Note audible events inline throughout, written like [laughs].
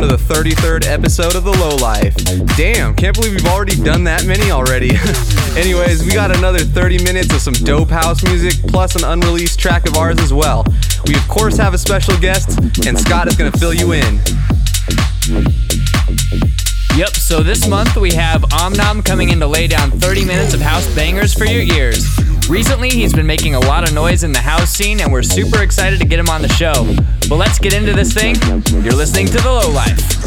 to the 33rd episode of The Low Life. Damn, can't believe we've already done that many already. [laughs] Anyways, we got another 30 minutes of some dope house music, plus an unreleased track of ours as well. We, of course, have a special guest, and Scott is going to fill you in. Yep, so this month we have Omnom coming in to lay down 30 minutes of house bangers for your ears. Recently, he's been making a lot of noise in the house scene, and we're super excited to get him on the show. But let's get into this thing. You're listening to The Low Life.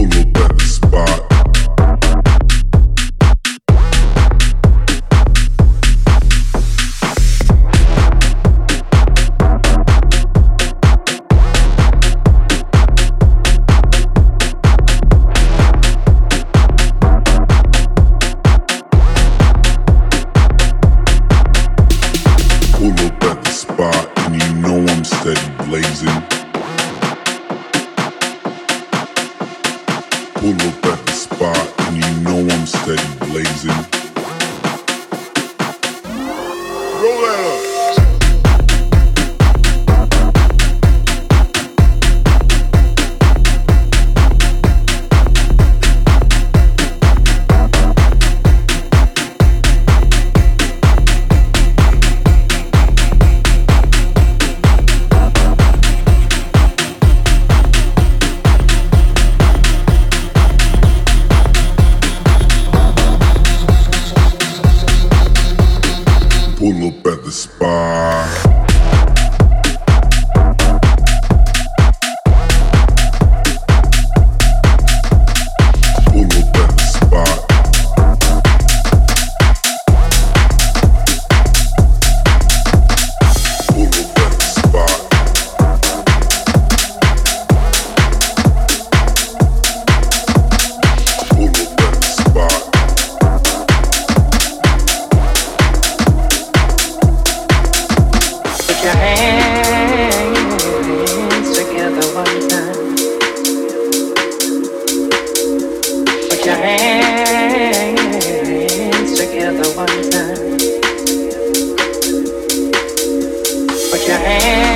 polvo time.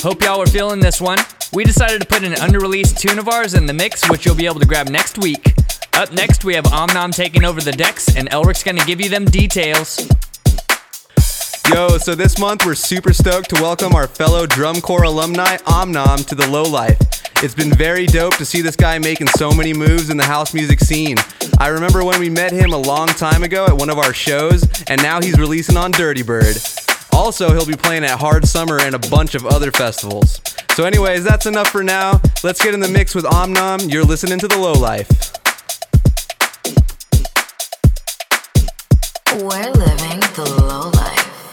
Hope y'all were feeling this one. We decided to put an unreleased tune of ours in the mix, which you'll be able to grab next week. Up next, we have Omnom taking over the decks, and Elric's gonna give you them details. Yo, so this month we're super stoked to welcome our fellow drum corps alumni, Omnom, to the Low Life. It's been very dope to see this guy making so many moves in the house music scene. I remember when we met him a long time ago at one of our shows, and now he's releasing on Dirty Bird. Also, he'll be playing at Hard Summer and a bunch of other festivals. So, anyways, that's enough for now. Let's get in the mix with Omnom. You're listening to the Low Life. We're living the low life.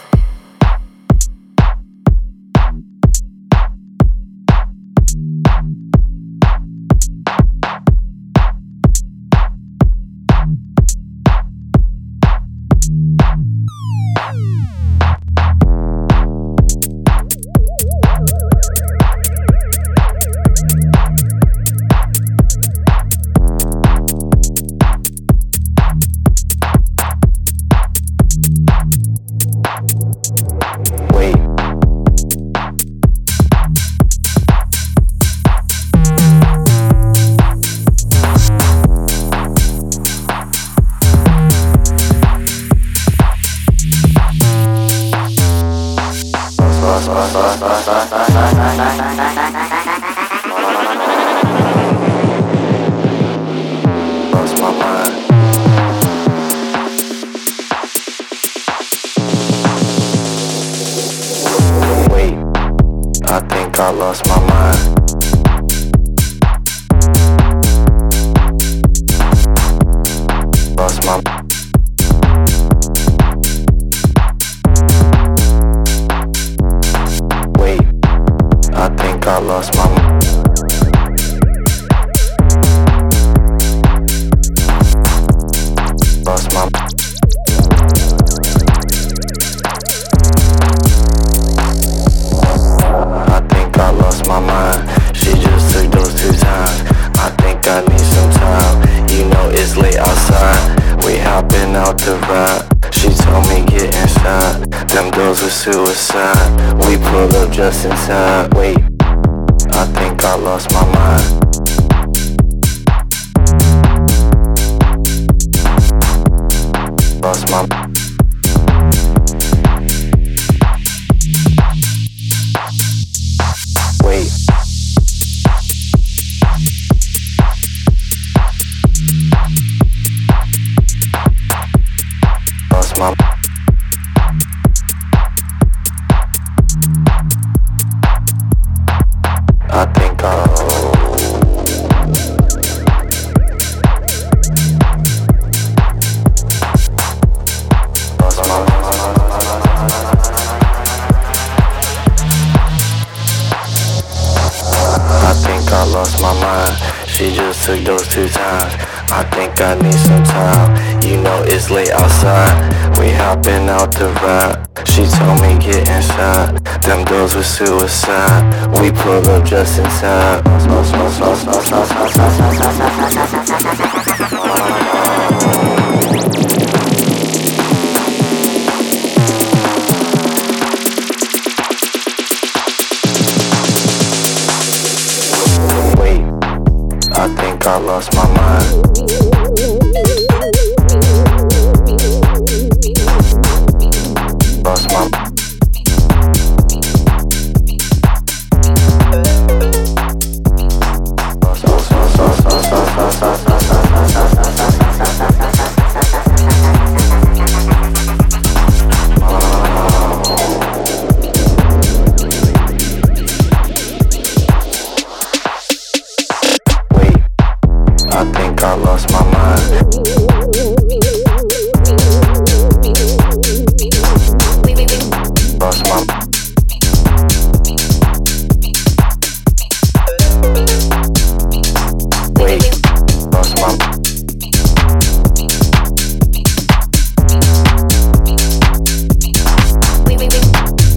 Suicide. We pull up just in time.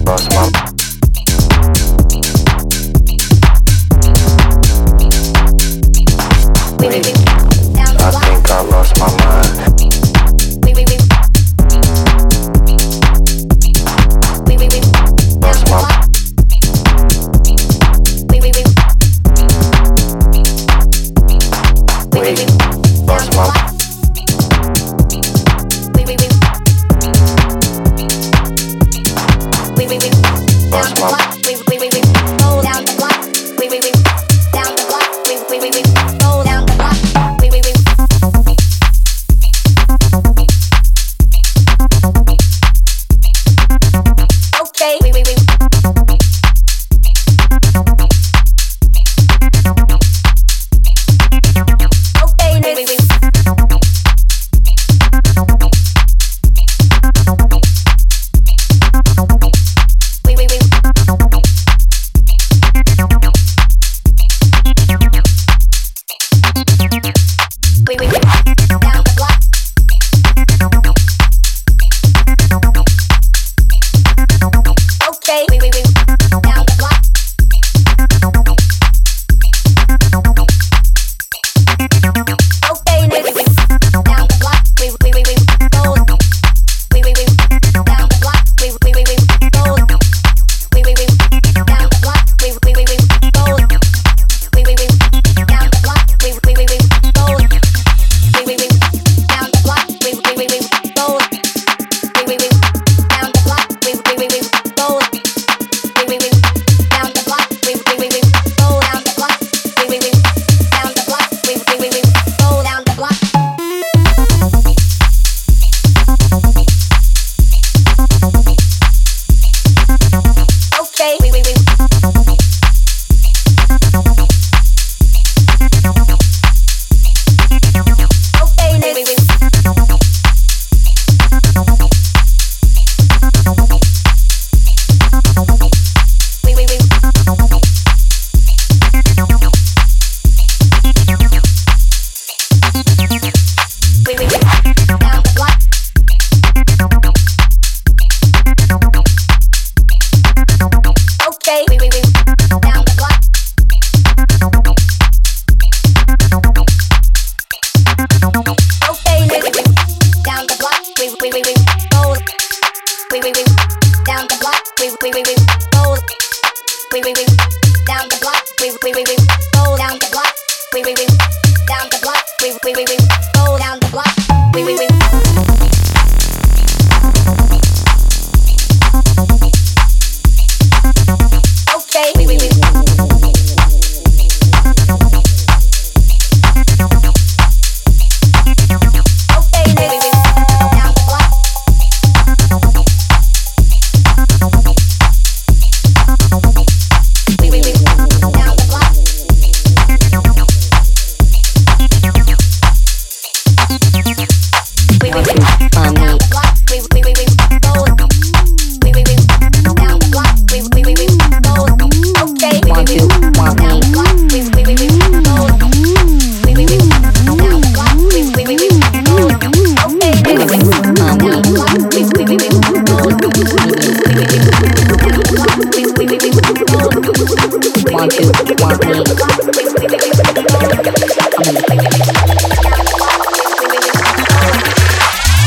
lost my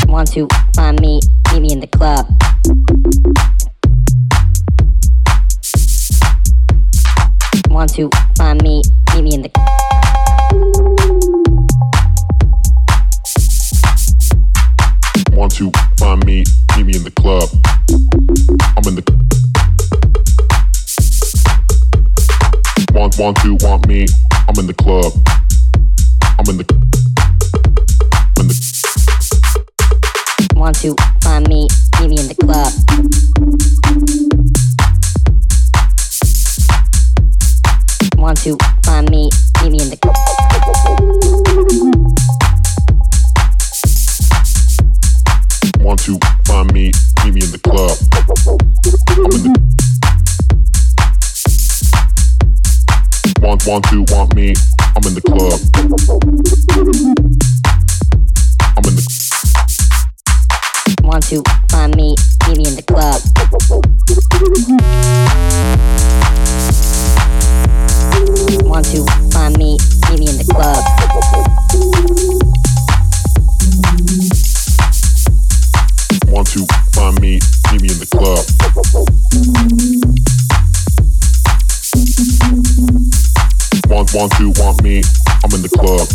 One, two. want to want me. I'm in the club. I'm in the. I'm in the. Want to find me? Meet me in the club. Want to find me? Meet me in the club. Want to want me? I'm in the club. I'm in the. Want to find me? Meet me in the club. Want to find me? Meet me in the club. Want to find me? Meet me in the club. want, want to, want me. I'm in the club.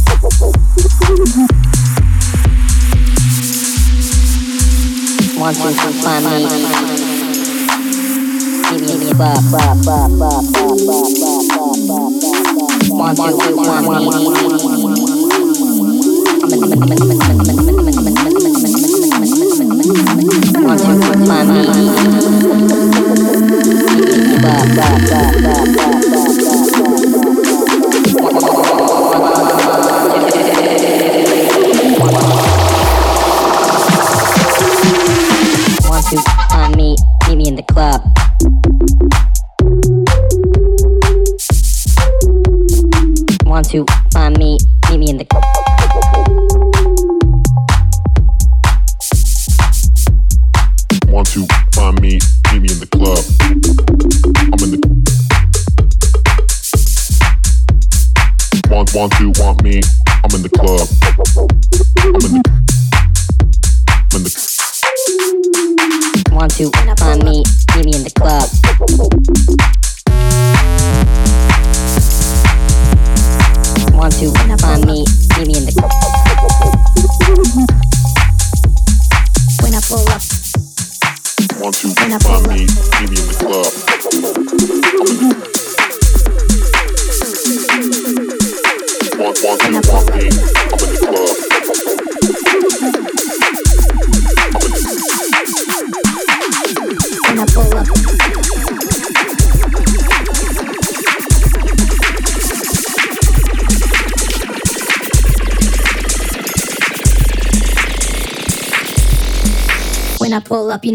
Want to, want me. Give me the bop, bop, bop, bop, bop, bop, bop, Want me.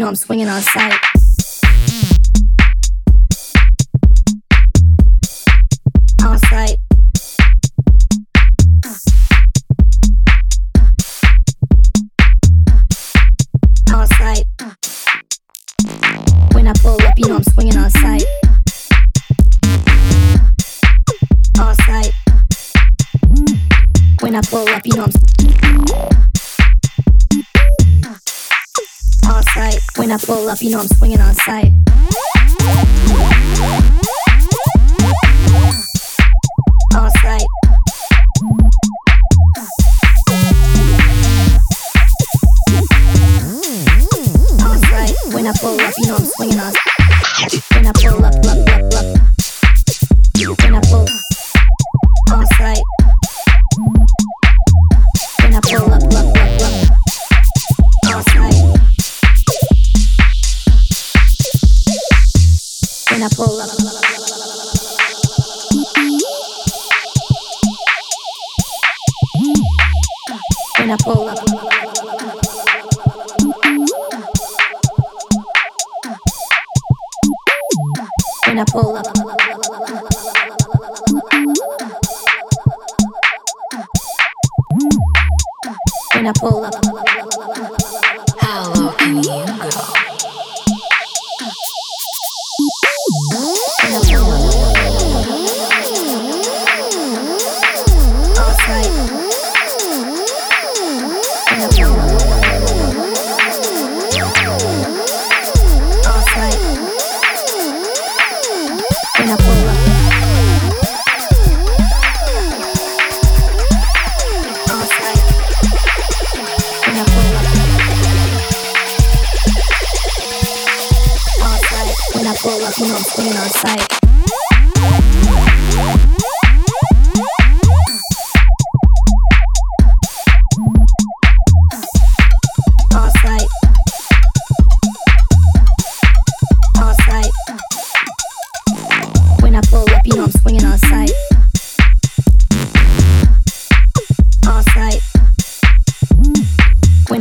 know I'm swinging on sight. On sight. On sight. When I pull up, you know I'm swinging on sight. On sight. When I pull up, you know I'm. tight. When I pull up, you know I'm swinging on sight.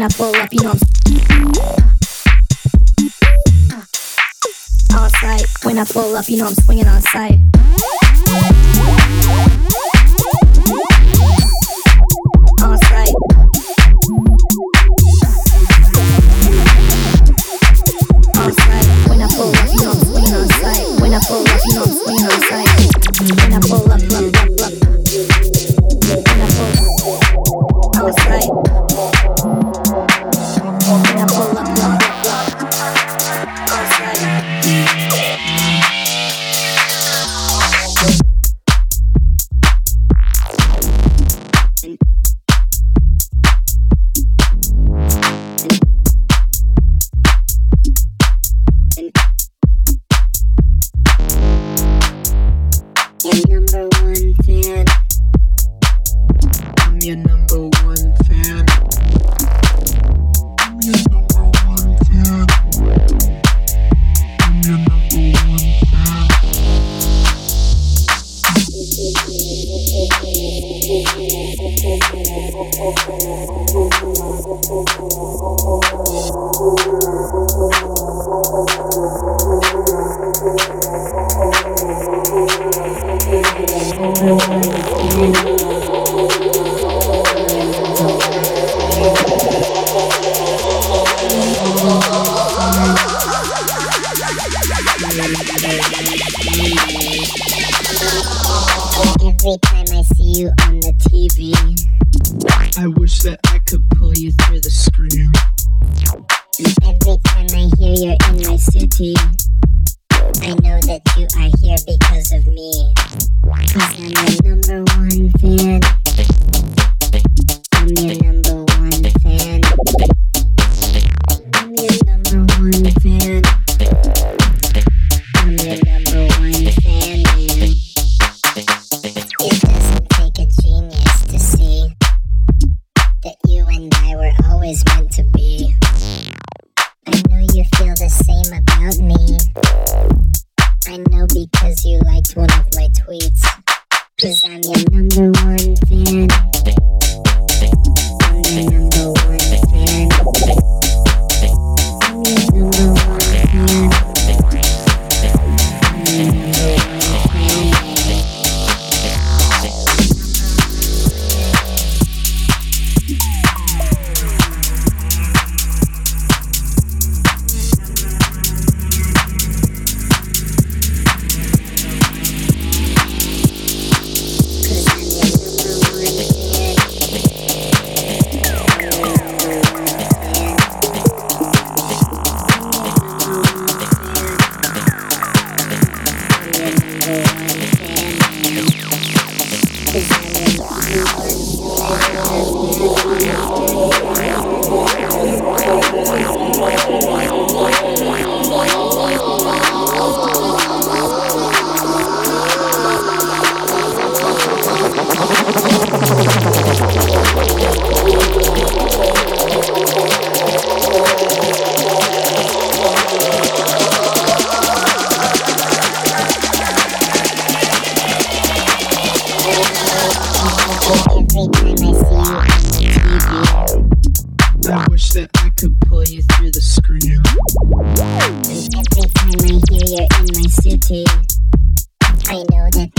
I pull up, you know. I'm on site, when I pull up, you know I'm swinging on sight. In I wish that I could pull you through the scream. And every time I hear you're in my suitcase, I know that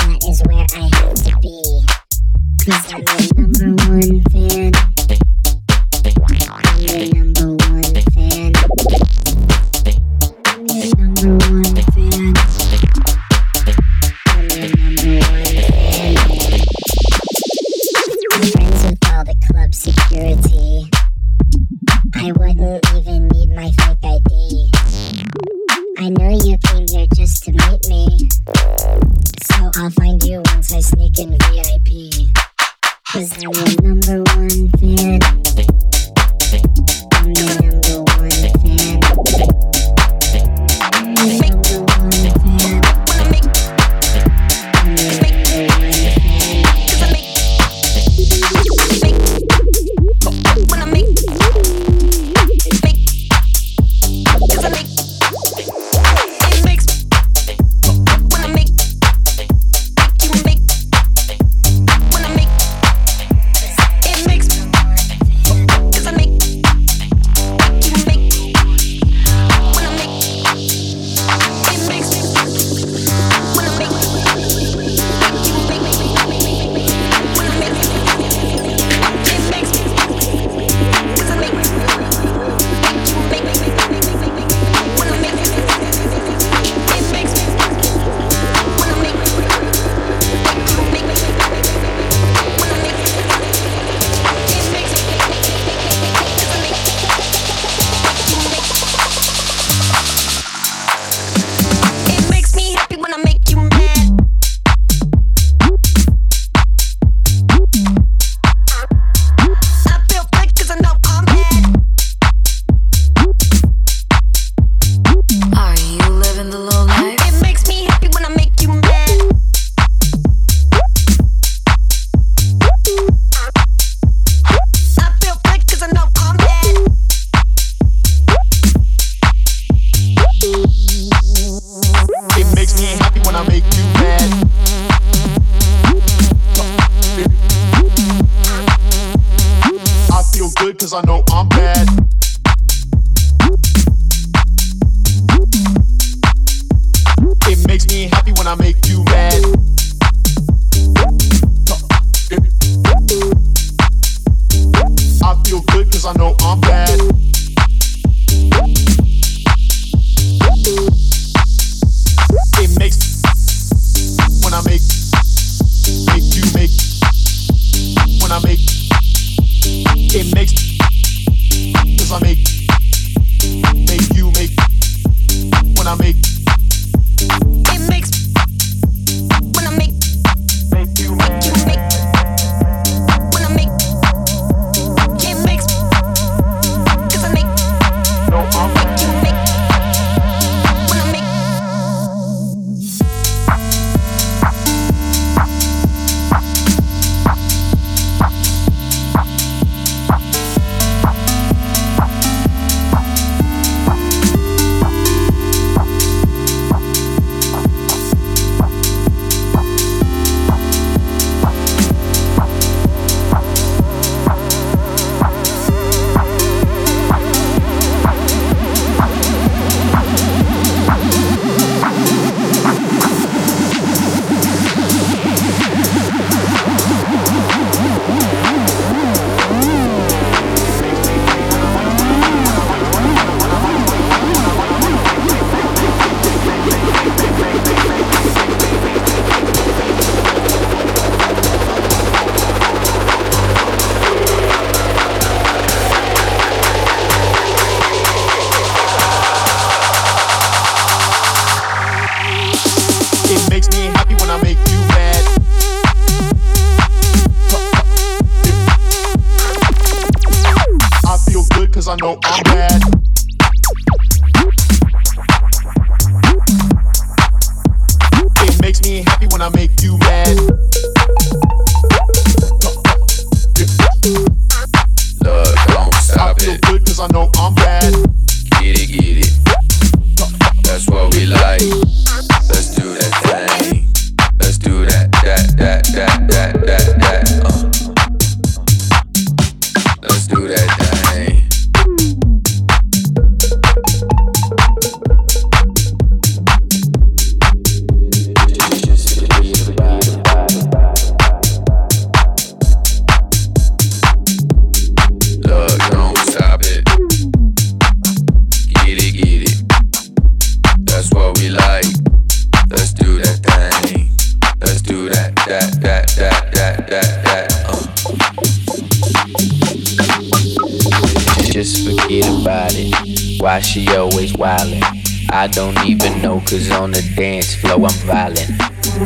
violent.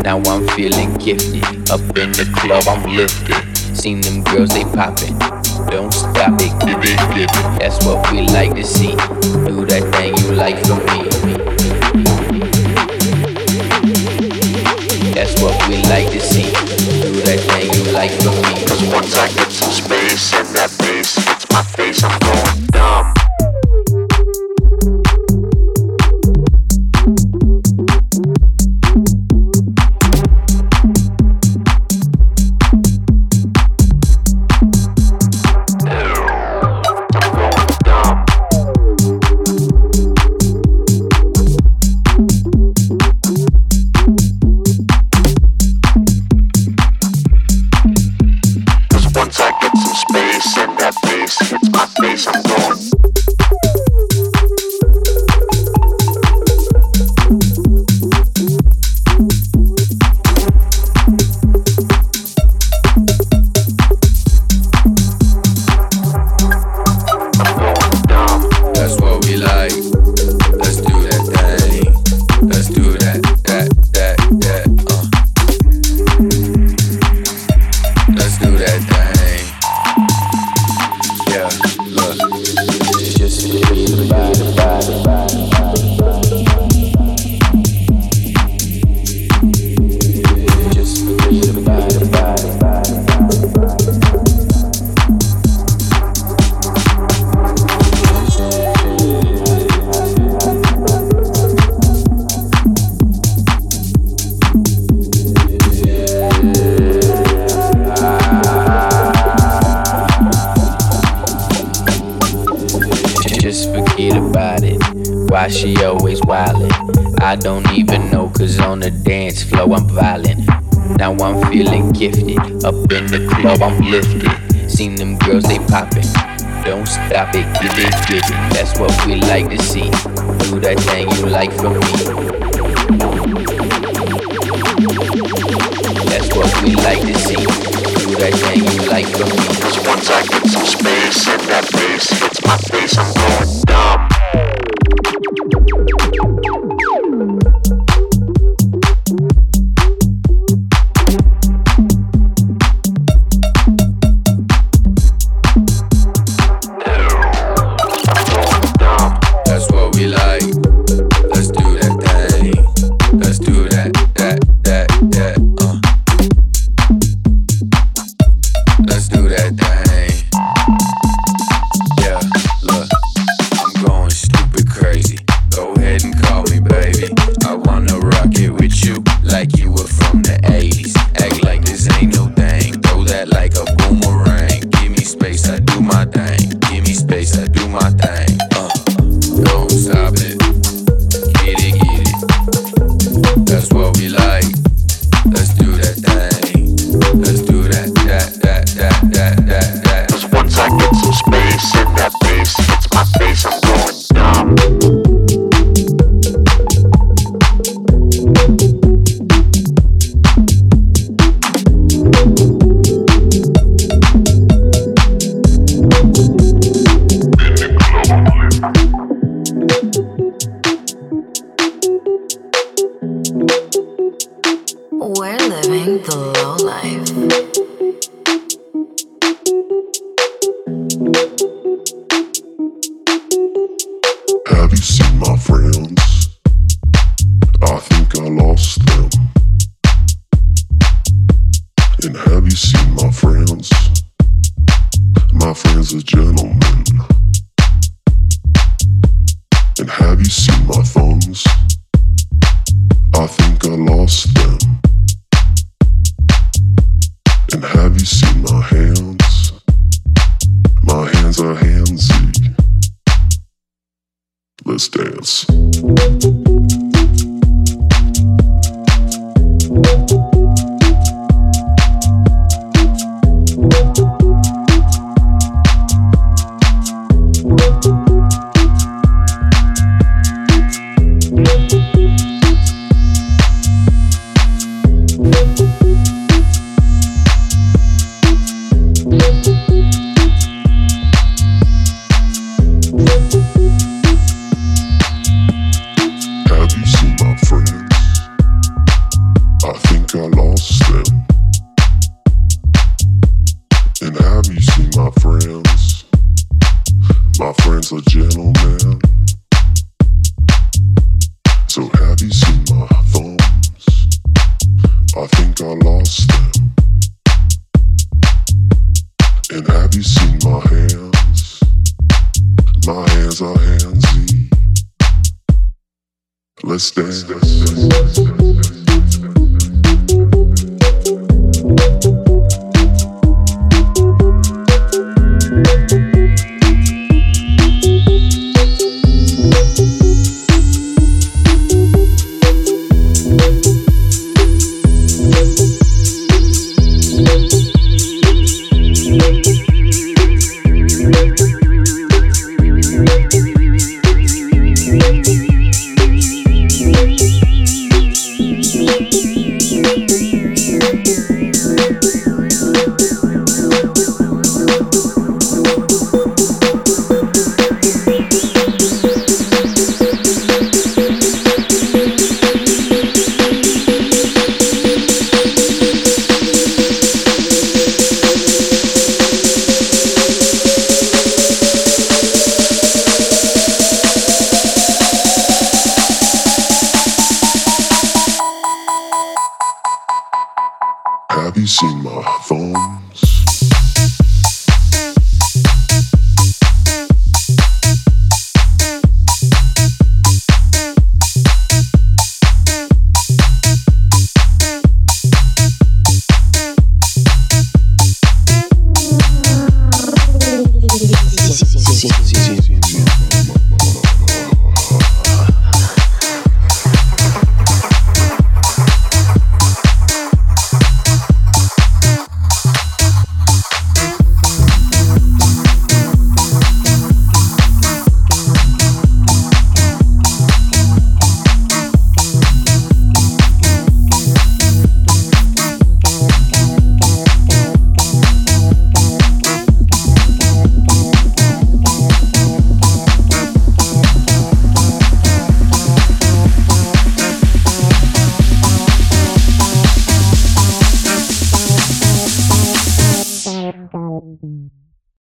Now I'm feeling gifted. Up in the club I'm lifted. Seen them girls, they poppin'. Don't stop it, give it, give. That's what we like to see. Do that thing you like for me. That's what we like to see. Do that thing you like for me. Cause once I get some space and that bass hits my face, I'm going Just forget about it. Why she always wildin'? I don't even know, cause on the dance floor I'm violent. Now I'm feeling gifted. Up in the club I'm lifted. Seen them girls, they poppin'. Don't stop it, give it, give it. That's what we like to see. Do that thing you like for me. That's what we like to see. That thing you like for me. Cause once I get some space and that bass hits my face, I'm going dumb.